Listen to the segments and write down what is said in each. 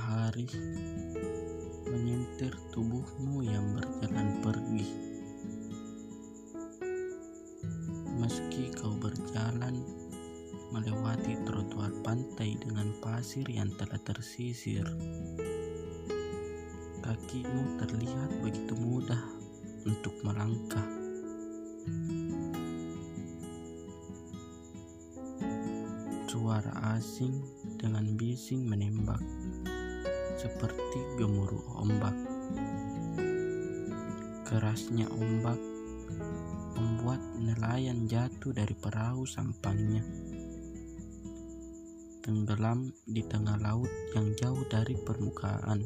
matahari menyentir tubuhmu yang berjalan pergi. Meski kau berjalan melewati trotoar pantai dengan pasir yang telah tersisir, kakimu terlihat begitu mudah untuk melangkah. Suara asing dengan bising menembak seperti gemuruh ombak. Kerasnya ombak membuat nelayan jatuh dari perahu sampangnya, tenggelam di tengah laut yang jauh dari permukaan,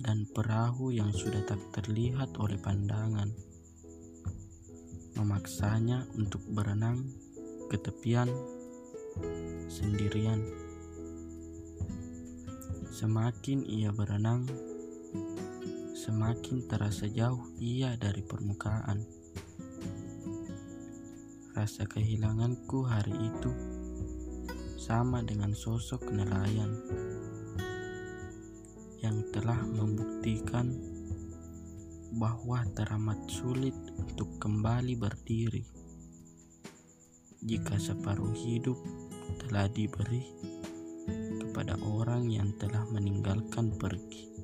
dan perahu yang sudah tak terlihat oleh pandangan memaksanya untuk berenang ke tepian sendirian. Semakin ia berenang, semakin terasa jauh ia dari permukaan. Rasa kehilanganku hari itu sama dengan sosok nelayan yang telah membuktikan bahwa teramat sulit untuk kembali berdiri jika separuh hidup telah diberi kepada orang yang telah meninggalkan pergi.